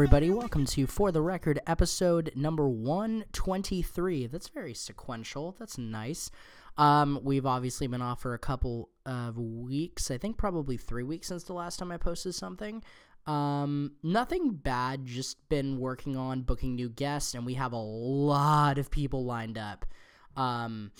everybody. Welcome to For the Record episode number 123. That's very sequential. That's nice. Um, we've obviously been off for a couple of weeks. I think probably three weeks since the last time I posted something. Um, nothing bad, just been working on booking new guests, and we have a lot of people lined up. Um,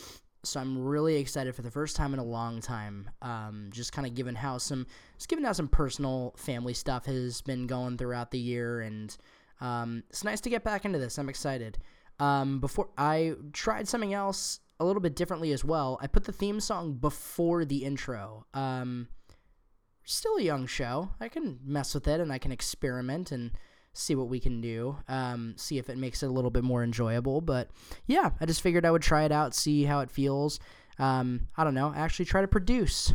so I'm really excited for the first time in a long time. Um, just kind of given how some, just given how some personal family stuff has been going throughout the year, and um, it's nice to get back into this. I'm excited. Um, before I tried something else a little bit differently as well. I put the theme song before the intro. Um, still a young show. I can mess with it and I can experiment and see what we can do. Um, see if it makes it a little bit more enjoyable. But yeah, I just figured I would try it out, see how it feels. Um, I don't know. Actually, try to produce.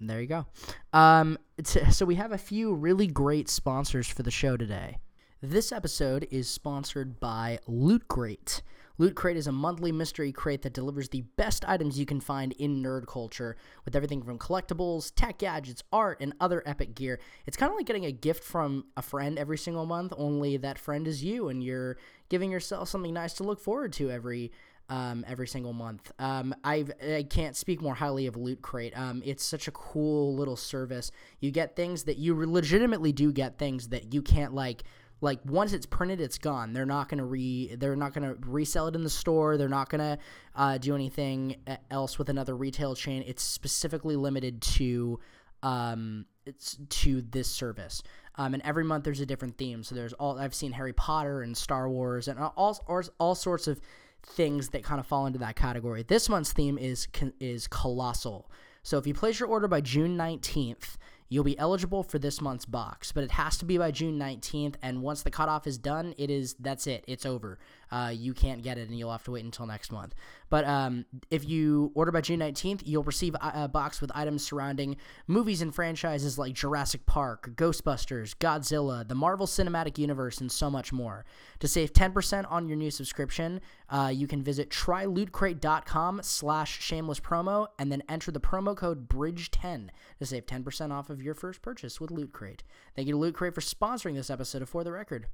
There you go. Um, so we have a few really great sponsors for the show today. This episode is sponsored by Loot Crate. Loot Crate is a monthly mystery crate that delivers the best items you can find in nerd culture, with everything from collectibles, tech gadgets, art, and other epic gear. It's kind of like getting a gift from a friend every single month, only that friend is you, and you're giving yourself something nice to look forward to every um, every single month. Um, I've, I can't speak more highly of Loot Crate. Um, it's such a cool little service. You get things that you legitimately do get things that you can't like like once it's printed it's gone. They're not going to re they're not going to resell it in the store. They're not going to uh, do anything else with another retail chain. It's specifically limited to um it's to this service. Um, and every month there's a different theme. So there's all i've seen harry potter and star wars and all all, all sorts of things that kind of fall into that category. This month's theme is is colossal. So if you place your order by june 19th you'll be eligible for this month's box, but it has to be by June 19th. And once the cutoff is done, it is that's it. It's over. Uh, you can't get it, and you'll have to wait until next month. But um, if you order by June 19th, you'll receive a, box with items surrounding movies and franchises like Jurassic Park, Ghostbusters, Godzilla, the Marvel Cinematic Universe, and so much more. To save 10% on your new subscription, uh, you can visit trylootcrate.com slash shameless promo and then enter the promo code BRIDGE10 to save 10% off of your first purchase with Loot Crate. Thank you to Loot Crate for sponsoring this episode of For the Record.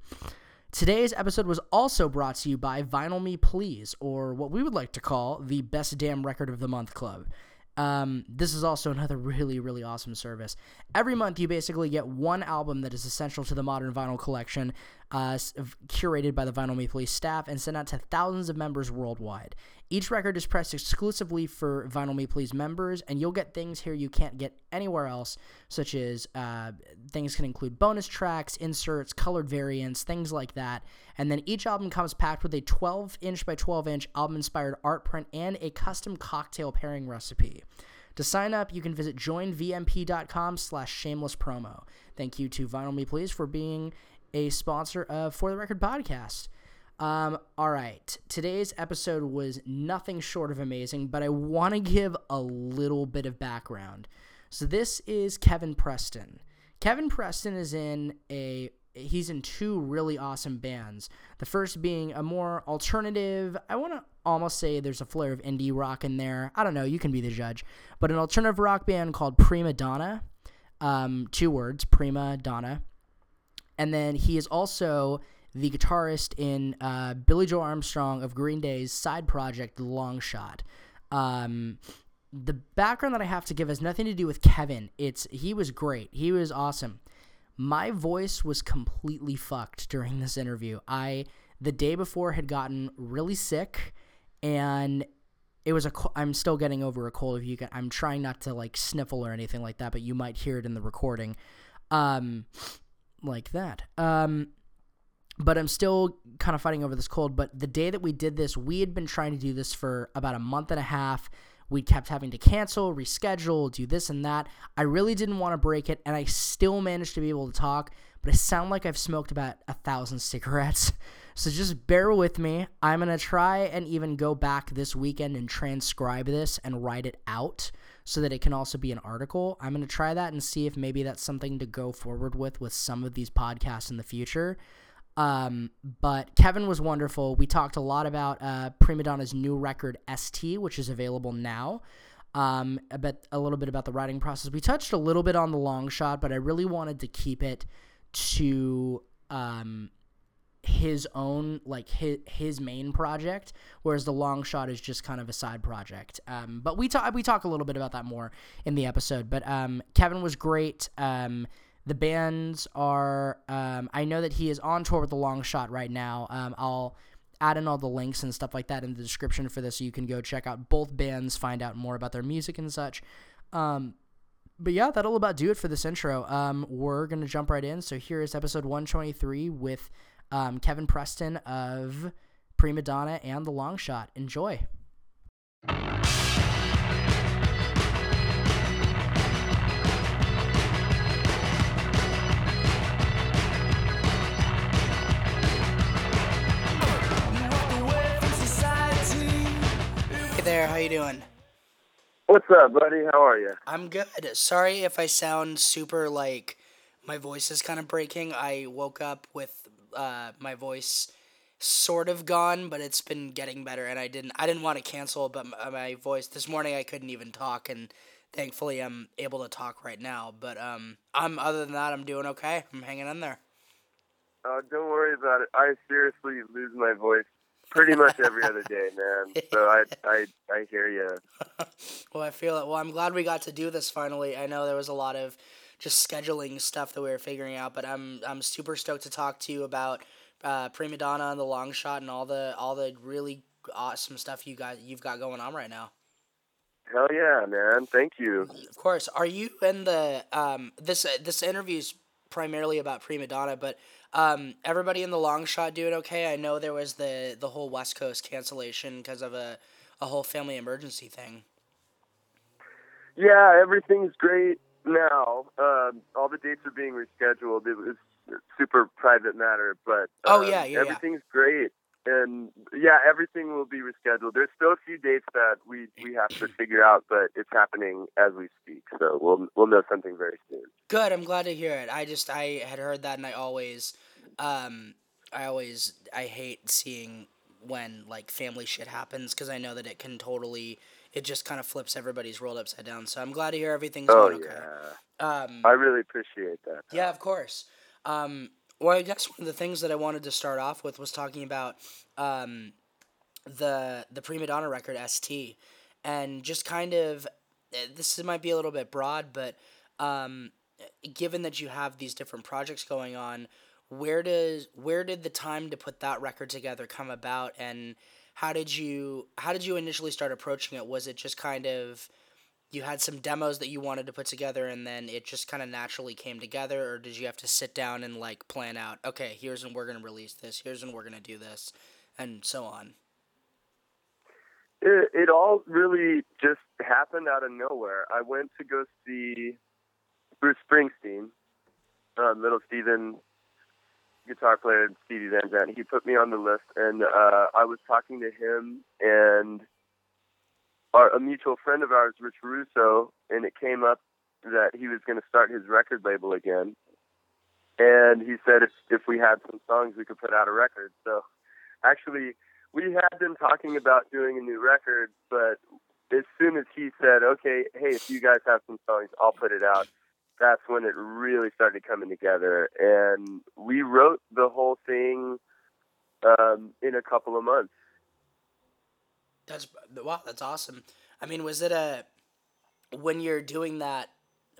Today's episode was also brought to you by Vinyl Me Please, or what we would like to call the Best Damn Record of the Month Club. Um, this is also another really, really awesome service. Every month, you basically get one album that is essential to the modern vinyl collection, uh, curated by the Vinyl Me Please staff and sent out to thousands of members worldwide. Each record is pressed exclusively for Vinyl Me Please members, and you'll get things here you can't get anywhere else, such as uh, things can include bonus tracks, inserts, colored variants, things like that. And then each album comes packed with a 12 inch by 12 inch album inspired art print and a custom cocktail pairing recipe. To sign up, you can visit joinvmp.com slash shameless promo. Thank you to Vinyl Me Please for being a sponsor of For the Record podcast. Um, all right. Today's episode was nothing short of amazing, but I want to give a little bit of background. So this is Kevin Preston. Kevin Preston is in a he's in two really awesome bands. The first being a more alternative, I want to almost say there's a flair of indie rock in there. I don't know, you can be the judge. But an alternative rock band called Prima Donna. Um, two words, Prima Donna. And then he is also the guitarist in uh, Billie Joe Armstrong of Green Day's side project, Long Shot. Um, the background that I have to give has nothing to do with Kevin. It's he was great. He was awesome. My voice was completely fucked during this interview. I the day before had gotten really sick and it was a I'm still getting over a cold if you can I'm trying not to like sniffle or anything like that, but you might hear it in the recording. Um like that. Um but I'm still kind of fighting over this cold. But the day that we did this, we had been trying to do this for about a month and a half. We kept having to cancel, reschedule, do this and that. I really didn't want to break it, and I still managed to be able to talk, but I sound like I've smoked about a thousand cigarettes. So just bear with me. I'm going to try and even go back this weekend and transcribe this and write it out so that it can also be an article. I'm going to try that and see if maybe that's something to go forward with with some of these podcasts in the future. Um, but Kevin was wonderful. We talked a lot about uh, Prima Donna's new record ST, which is available now. Um, a bit, a little bit about the writing process. We touched a little bit on the long shot, but I really wanted to keep it to um, his own like his his main project, whereas the long shot is just kind of a side project. Um, but we talk we talk a little bit about that more in the episode. But um, Kevin was great. Um, the bands are. Um, I know that he is on tour with the long shot right now. Um, I'll add in all the links and stuff like that in the description for this, so you can go check out both bands, find out more about their music and such. Um, but yeah, that'll about do it for this intro. Um, we're gonna jump right in. So here is episode 123 with um, Kevin Preston of Prima Donna and The Long Shot. Enjoy. Hey there, how you doing? What's up, buddy? How are you? I'm good. Sorry if I sound super like my voice is kind of breaking. I woke up with uh, my voice sort of gone, but it's been getting better. And I didn't I didn't want to cancel, but my, my voice this morning I couldn't even talk, and thankfully I'm able to talk right now. But um, I'm other than that I'm doing okay. I'm hanging in there. Uh, don't worry about it. I seriously lose my voice pretty much every other day, man. So I I I hear you. well, I feel it. Well, I'm glad we got to do this finally. I know there was a lot of just scheduling stuff that we were figuring out, but I'm I'm super stoked to talk to you about uh, Prima Donna and the long shot and all the all the really awesome stuff you got you've got going on right now. Hell yeah, man! Thank you. Of course. Are you in the um this this interview's primarily about Prima Donna, but um everybody in the long shot doing okay? I know there was the the whole West Coast cancellation because of a a whole family emergency thing. Yeah, everything's great now. Um, all the dates are being rescheduled. It was a super private matter, but Oh, um, yeah, yeah, yeah. everything's great. And yeah, everything will be rescheduled. There's still a few dates that we we have to figure out, but it's happening as we speak. So we'll we'll know something very soon. Good. I'm glad to hear it. I just I had heard that, and I always, um, I always I hate seeing when like family shit happens because I know that it can totally it just kind of flips everybody's world upside down. So I'm glad to hear everything's Oh going okay. yeah, Um, I really appreciate that. yeah, of course. Um, well, I guess one of the things that I wanted to start off with was talking about um, the the prima donna record ST, and just kind of eh, this might be a little bit broad, but um, given that you have these different projects going on, where does where did the time to put that record together come about, and how did you how did you initially start approaching it? Was it just kind of you had some demos that you wanted to put together and then it just kind of naturally came together or did you have to sit down and like plan out okay here's when we're going to release this here's when we're going to do this and so on It, it all really just happened out of nowhere. I went to go see Bruce Springsteen, uh, Little Steven, guitar player, Stevie Van Zandt. He put me on the list, and uh, I was talking to him and our, a mutual friend of ours, Rich Russo, and it came up that he was going to start his record label again. And he said if if we had some songs, we could put out a record. So actually, we had been talking about doing a new record, but as soon as he said, "Okay, hey, if you guys have some songs, I'll put it out," that's when it really started coming together, and we wrote the whole thing um, in a couple of months. that's wow that's awesome. I mean was it a when you're doing that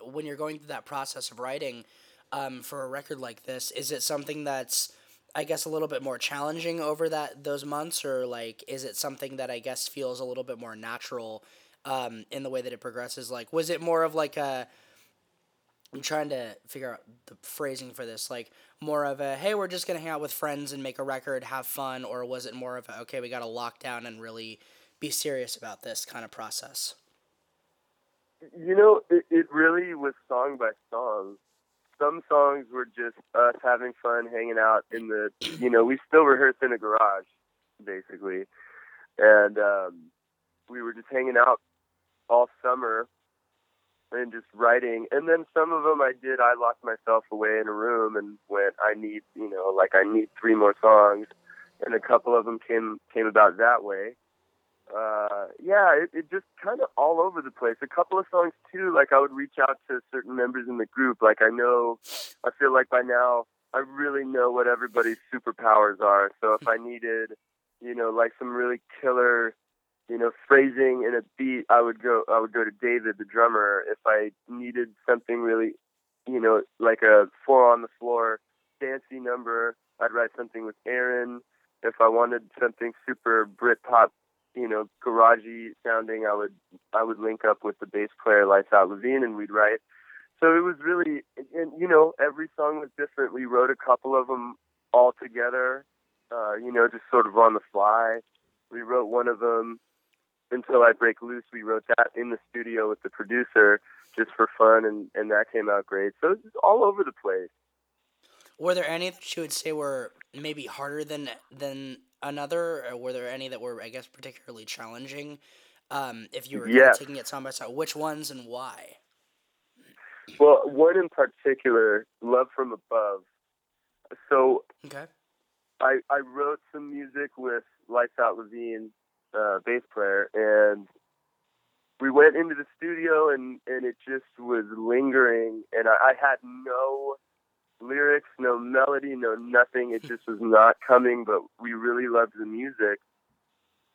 when you're going through that process of writing um, for a record like this is it something that's i guess a little bit more challenging over that those months? Or like is it something that i guess feels a little bit more natural um, in the way that it progresses? Like was it more of like a i'm trying to figure out the phrasing for this like more of a hey we're just gonna hang out with friends and make a record have fun or was it more of a okay we gotta lock down and really be serious about this kind of process You know, it, it really was song by song. Some songs were just us having fun, hanging out in the, you know, we still rehearsed in a garage, basically. And um, we were just hanging out all summer and just writing. And then some of them I did, I locked myself away in a room and went, I need, you know, like I need three more songs. And a couple of them came came about that way uh, yeah, it, it just kind of all over the place. A couple of songs too, like I would reach out to certain members in the group. Like I know, I feel like by now I really know what everybody's superpowers are. So if I needed, you know, like some really killer, you know, phrasing in a beat, I would go I would go to David, the drummer. If I needed something really, you know, like a four on the floor dancey number, I'd write something with Aaron. If I wanted something super Britpop, you know, garagey sounding, I would I would link up with the bass player Lights Out Levine and we'd write so it was really, and you know, every song was different. We wrote a couple of them all together, uh, you know, just sort of on the fly. We wrote one of them until I break loose. We wrote that in the studio with the producer just for fun, and and that came out great. So it's all over the place. Were there any that you would say were maybe harder than than another, or were there any that were, I guess, particularly challenging? Um, if you were taking it side by side, which ones and why? Well, one in particular, Love from Above. So okay. I I wrote some music with Lights Out Levine, uh, bass player, and we went into the studio and and it just was lingering, and I, I had no lyrics, no melody, no nothing. It just was not coming, but we really loved the music.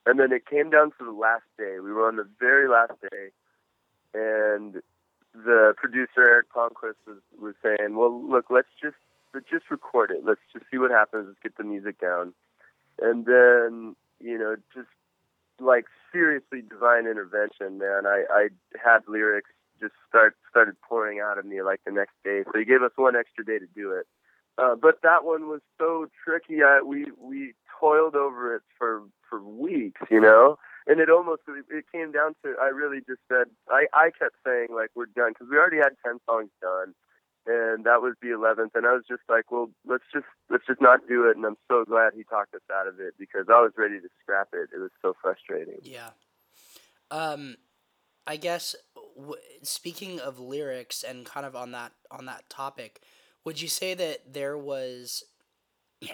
And then it came down to the last day. We were on the very last day, and the producer Eric Palmquist was, was saying, "Well, look, let's just just record it. Let's just see what happens. Let's get the music down." And then, you know, just like seriously divine intervention, man. I I had lyrics just start started pouring out of me like the next day. So he gave us one extra day to do it. Uh, but that one was so tricky. I, we we toiled over it for for weeks, you know and it almost it came down to I really just said I I kept saying like we're done because we already had ten songs done, and that was the eleventh, and I was just like, well, let's just let's just not do it, and I'm so glad he talked us out of it because I was ready to scrap it. It was so frustrating. Yeah. Um, I guess w- speaking of lyrics and kind of on that on that topic, would you say that there was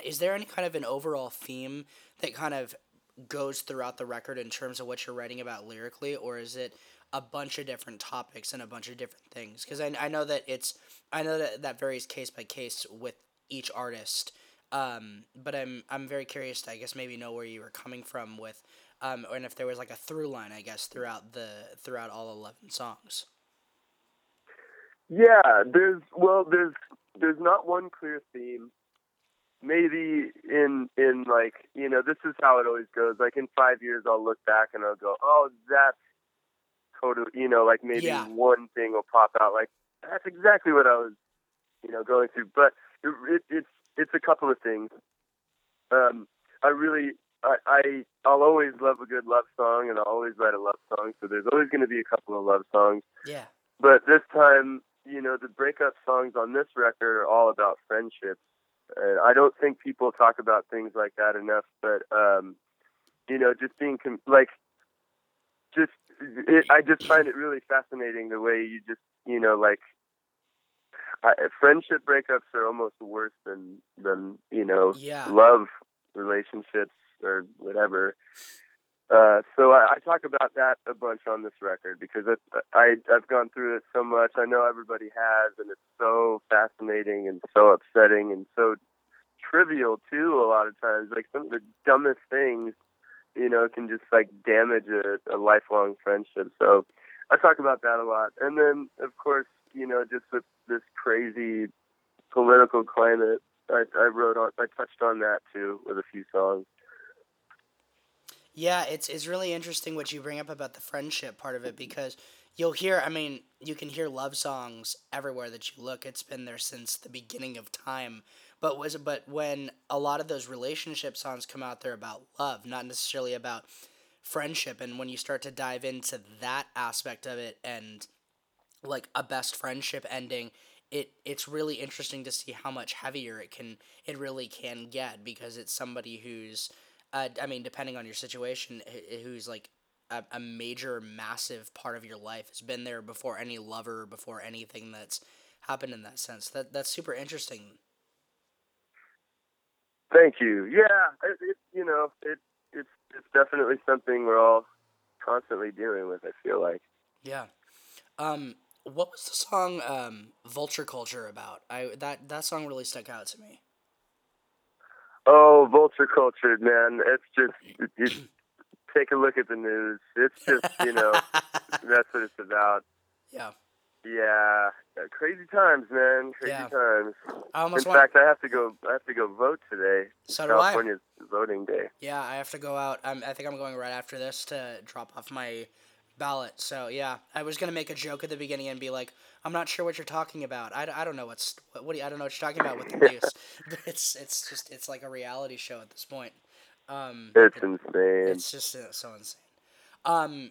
is there any kind of an overall theme that kind of goes throughout the record in terms of what you're writing about lyrically, or is it a bunch of different topics and a bunch of different things? Because I, I know that it's I know that that varies case by case with each artist. Um, but I'm I'm very curious to I guess maybe know where you were coming from with, um, and if there was like a through line I guess throughout the throughout all eleven songs. Yeah, there's well, there's there's not one clear theme maybe in in like you know this is how it always goes like in five years i'll look back and i'll go oh that's you know like maybe yeah. one thing will pop out. Like that's exactly what i was you know going through. But it, it, it's it's a couple of things. Um i really I, I I'll always love a good love song and I'll always write a love song. So there's always going to be a couple of love songs. Yeah. But this time you know the breakup songs on this record are all about friendships. And I don't think people talk about things like that enough. But um, you know, just being com- like, just it, I just find it really fascinating the way you just you know like I, friendship breakups are almost worse than than you know yeah. love relationships or whatever. Uh, so I, I talk about that a bunch on this record because it, I I've gone through it so much. I know everybody has, and it's so fascinating and so upsetting and so trivial too. A lot of times, like some of the dumbest things, you know, can just like damage a, a lifelong friendship. So I talk about that a lot, and then of course, you know, just with this crazy political climate, I, I wrote on, I touched on that too with a few songs. Yeah, it's it's really interesting what you bring up about the friendship part of it mm-hmm. because you'll hear I mean, you can hear love songs everywhere that you look. It's been there since the beginning of time. But was but when a lot of those relationship songs come out they're about love, not necessarily about friendship and when you start to dive into that aspect of it and like a best friendship ending, it it's really interesting to see how much heavier it can it really can get because it's somebody who's uh, I mean, depending on your situation, who's like a, a major, massive part of your life has been there before any lover, before anything that's happened in that sense. That that's super interesting. Thank you. Yeah, it, it you know it it's it's definitely something we're all constantly dealing with. I feel like. Yeah. Um, what was the song um, "Vulture Culture" about? I that that song really stuck out to me. Oh, vulture culture, man! It's just it, take a look at the news. It's just you know that's what it's about. Yeah. Yeah, crazy times, man. Crazy Yeah. times. In want. fact, I have to go. I have to go vote today. so do I. California's voting day. Yeah, I have to go out. Um, I think I'm going right after this to drop off my ballot. So yeah, I was gonna make a joke at the beginning and be like, "I'm not sure what you're talking about. I, I don't know what's what, what do you, I don't know what you're talking about with the news." but it's it's just it's like a reality show at this point. Um, It's it- insane. it's just uh, so insane. Um,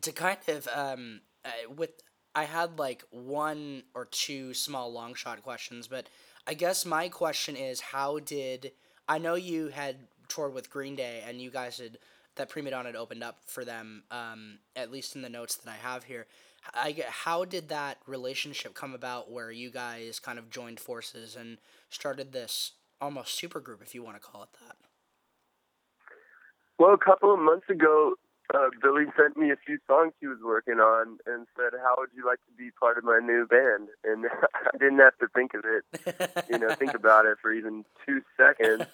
to kind of um, uh, with I had like one or two small long shot questions, but I guess my question is, how did I know you had toured with Green Day and you guys had that Prima Donna had opened up for them, um, at least in the notes that I have here. I how did that relationship come about where you guys kind of joined forces and started this almost super group, if you want to call it that? Well, a couple of months ago, uh, Billie sent me a few songs he was working on and said, "How would you like to be part of my new band?" And I didn't have to think of it, you know, think about it for even two seconds.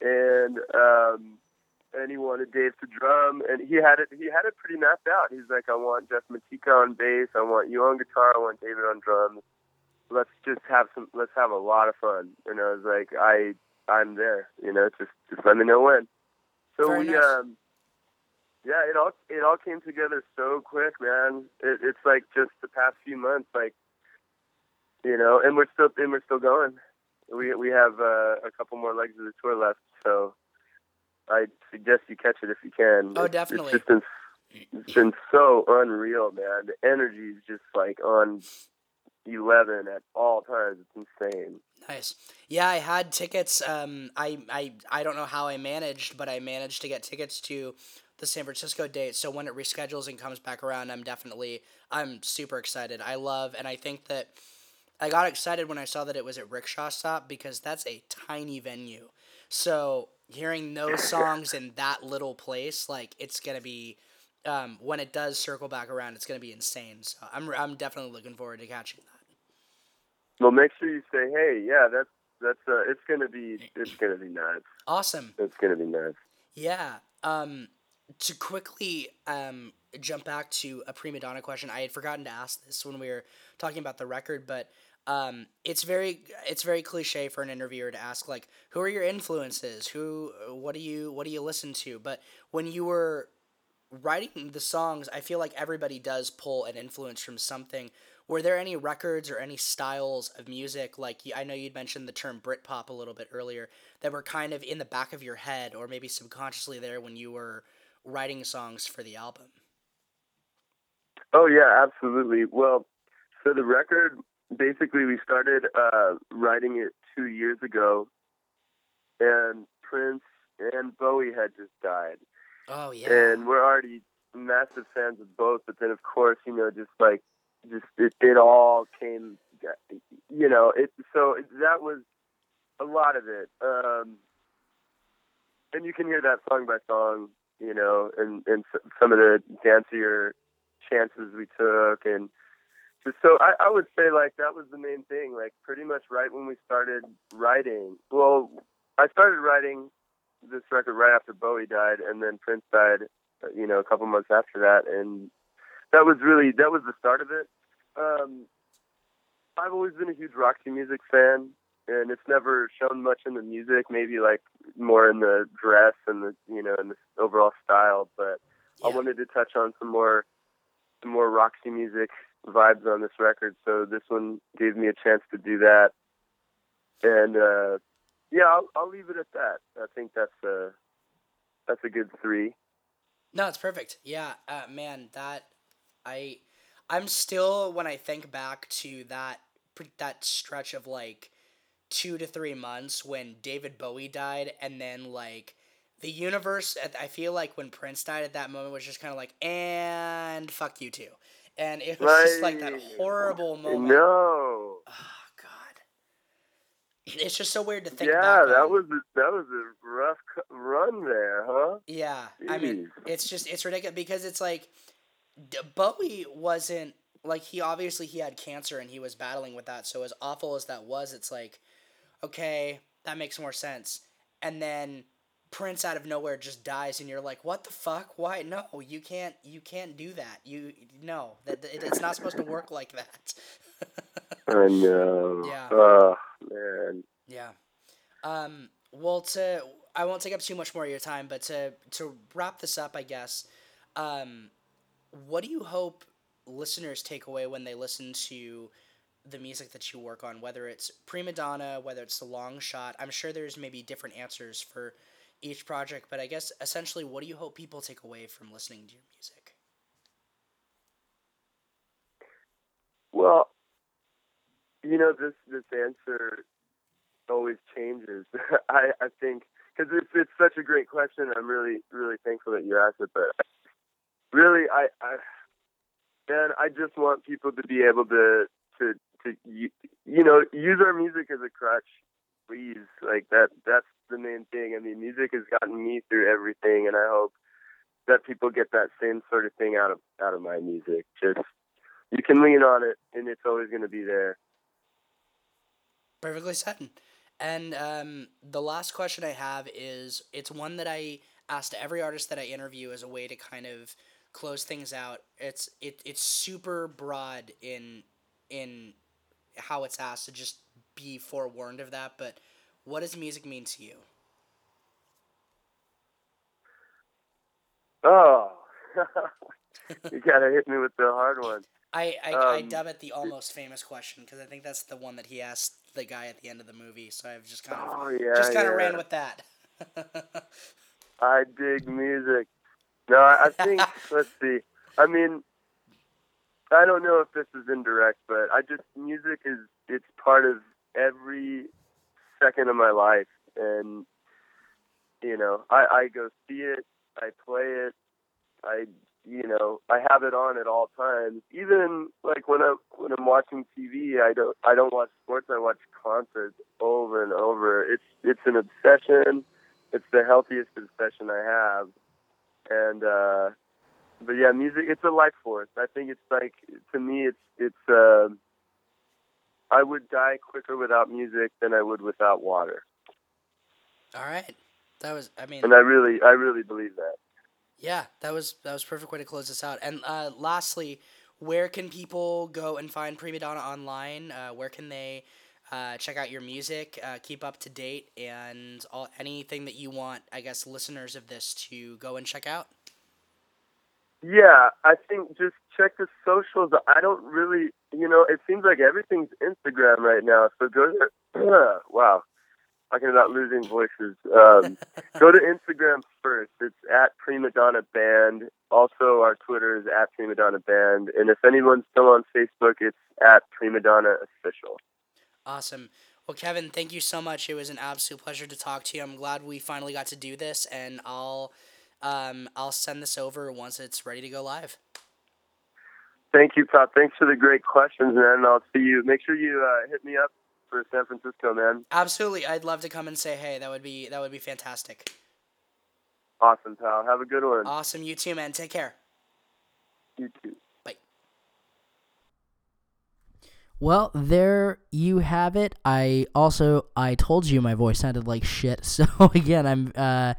And um, and he wanted Dave to drum, and he had it. He had it pretty mapped out. He's like, "I want Jeff Matika on bass. I want you on guitar. I want David on drums. Let's just have some. Let's have a lot of fun." And I was like, "I I'm there. You know, just just let me know when." So Very we nice. um yeah, it all it all came together so quick, man. It, it's like just the past few months, like you know, and we're still and we're still going. We we have uh, a couple more legs of the tour left, so I suggest you catch it if you can. Oh, It's- definitely. It's just been it's been so unreal, man. The energy is just like on eleven at all times. It's insane. Nice. Yeah, I had tickets. Um, I, I I don't know how I managed, but I managed to get tickets to the San Francisco date. So when it reschedules and comes back around, I'm definitely I'm super excited. I love and I think that I got excited when I saw that it was at Rickshaw Stop because that's a tiny venue. So hearing those songs in that little place, like it's gonna be. Um, when it does circle back around, it's gonna be insane. So I'm I'm definitely looking forward to catching that. Well, make sure you say, "Hey, yeah, that's that's uh, it's gonna be it's gonna be nuts. Awesome. It's gonna be nuts." Yeah. Um, to quickly um, jump back to a prima donna question, I had forgotten to ask this when we were talking about the record, but um, it's very it's very cliche for an interviewer to ask like, who are your influences? Who what do you what do you listen to? But when you were writing the songs, I feel like everybody does pull an influence from something. Were there any records or any styles of music, like I know you'd mentioned the term Britpop a little bit earlier, that were kind of in the back of your head or maybe subconsciously there when you were writing songs for the album? Oh yeah, absolutely. Well, so the record basically we started uh, writing it two years ago, and Prince and Bowie had just died, Oh yeah. and we're already massive fans of both. But then, of course, you know, just like just it, it all came, you know, it. So that was a lot of it, um, and you can hear that song by song, you know, and and some of the dancier chances we took and just so I, I would say like that was the main thing like pretty much right when we started writing. Well i started writing this record right after bowie died and then prince died uh, you know a couple months after that and that was really that was the start of it. Um i've always been a huge roxy music fan and it's never shown much in the music maybe like more in the dress and the you know in the overall style but I wanted to touch on some more some more Roxy music vibes on this record, so this one gave me a chance to do that. And uh, yeah, I'll, I'll leave it at that. I think that's a that's a good three. No, it's perfect. Yeah, uh, man, that I I'm still when I think back to that that stretch of like 2 to 3 months when David Bowie died and then like the universe I feel like when Prince died at that moment was just kind of like and fuck you too. And it was just like that horrible moment. No, Oh god. It's just so weird to think yeah, that was a, that was a rough run there, huh? Yeah, I mean, it's just it's ridiculous because it's like D- Bowie wasn't like he obviously he had cancer and he was battling with that. So as awful as that was, it's like, okay, that makes more sense. And then Prince out of nowhere just dies, and you're like, what the fuck? Why? No, you can't. You can't do that. You no, that it, it's not supposed to work like that. I know. Yeah. Oh man. Yeah. Um. Well, to I won't take up too much more of your time, but to to wrap this up, I guess. Um, what do you hope listeners take away when they listen to the music that you work on, whether it's prima donna, whether it's the long shot? I'm sure there's maybe different answers for each project, but I guess essentially, what do you hope people take away from listening to your music? Well, you know this this answer always changes. I I think because it's it's such a great question. I'm really really thankful that you asked it, but really I I man I just want people to be able to to to you, know use our music as a crutch. Please, like that. That's the main thing. I mean, music has gotten me through everything, and I hope that people get that same sort of thing out of out of my music. Just you can lean on it, and it's always going to be there. Perfectly said. And um, the last question I have is it's one that I asked every artist that I interview as a way to kind of close things out. It's it, it's super broad in in how it's asked to just be forewarned of that, but what does music mean to you? Oh, you gotta hit me with the hard one. I, I, um, I dub it the almost famous question because I think that's the one that he asked the guy at the end of the movie. So I've just kind of oh, yeah, just kind yeah. of ran with that. I dig music. No, I think let's see. I mean, I don't know if this is indirect, but I just music is it's part of every second of my life, and you know, I I go see it, I play it, I you know, I have it on at all times. Even like when I'm when I'm watching TV, I don't I don't watch sports. I watch concerts over and over. It's it's an obsession. It's the healthiest obsession I have, and uh, but yeah, music. It's a life force. I think it's like to me, it's it's. Uh, I would die quicker without music than I would without water. All right, that was. I mean, and I really, I really believe that. Yeah, that was that was perfect way to close this out. And uh, lastly, where can people go and find Prima Donna online? Uh, where can they uh, check out your music, uh, keep up to date, and all anything that you want? I guess listeners of this to go and check out. Yeah, I think just check the socials. I don't really, you know, it seems like everything's Instagram right now. So go there. wow, talking about losing voices. Um, go to Instagram first. It's at Prima Donna Band. Also, our Twitter is at Prima Donna Band. And if anyone's still on Facebook, it's at Prima Donna Official. Awesome. Well, Kevin, thank you so much. It was an absolute pleasure to talk to you. I'm glad we finally got to do this, and I'll um, I'll send this over once it's ready to go live. Thank you, Pop. Thanks for the great questions, man. I'll see you. Make sure you uh, hit me up for San Francisco, man. Absolutely, I'd love to come and say hey. That would be that would be fantastic. Awesome, pal. Have a good one. Awesome, you too, man. Take care. You too. Bye. Well, there you have it. I also I told you my voice sounded like shit. So again, I'm uh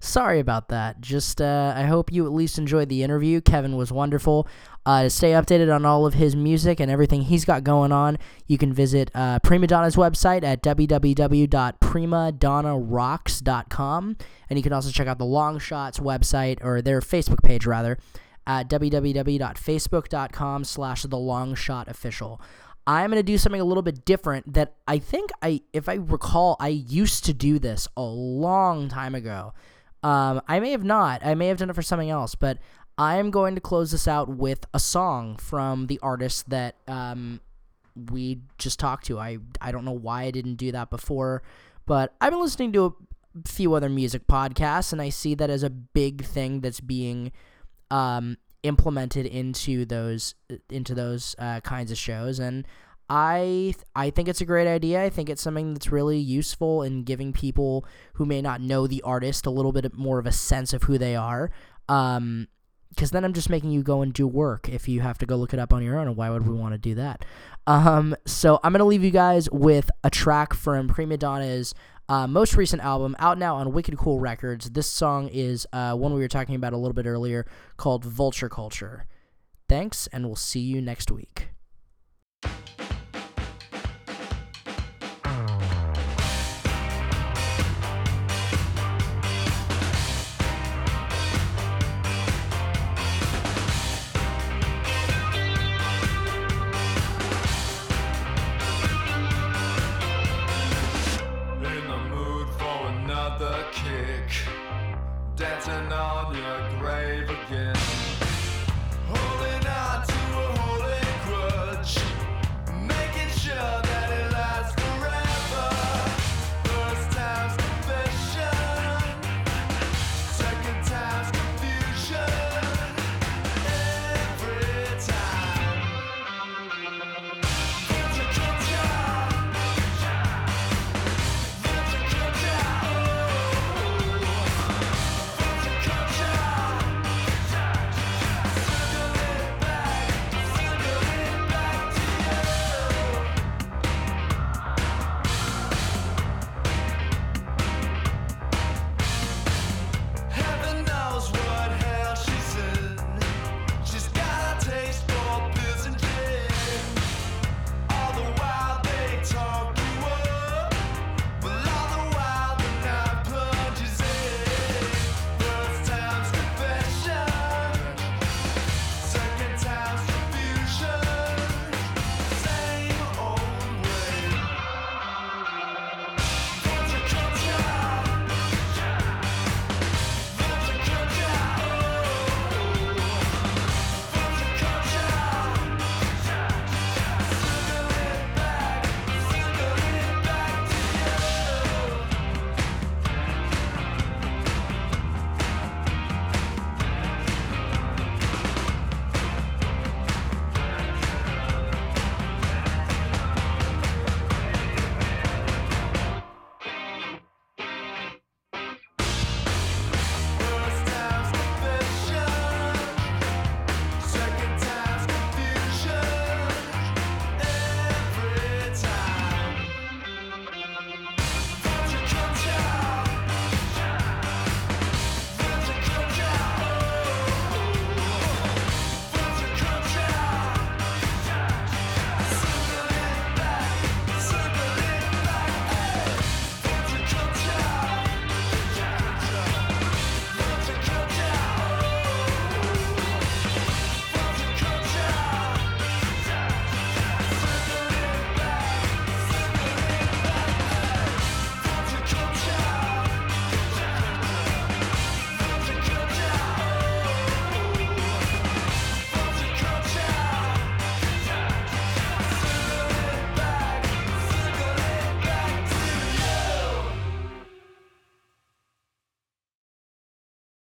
sorry about that. Just uh, I hope you at least enjoyed the interview. Kevin was wonderful. Uh, to stay updated on all of his music and everything he's got going on, you can visit uh, Prima Donna's website at www.primadonnarocks.com. And you can also check out the Long Shots website, or their Facebook page, rather, at www.facebook.com slash the long shot official. I'm going to do something a little bit different that I think I, if I recall, I used to do this a long time ago. Um, I may have not. I may have done it for something else, but I am going to close this out with a song from the artist that um, we just talked to. I I don't know why I didn't do that before, but I've been listening to a few other music podcasts, and I see that as a big thing that's being um, implemented into those into those uh, kinds of shows, and I I think it's a great idea. I think it's something that's really useful in giving people who may not know the artist a little bit more of a sense of who they are. Um, because then I'm just making you go and do work if you have to go look it up on your own. And why would we want to do that? Um, so I'm gonna leave you guys with a track from Prima Donna's uh, most recent album, out now on Wicked Cool Records. This song is uh, one we were talking about a little bit earlier, called Vulture Culture. Thanks, and we'll see you next week. Again.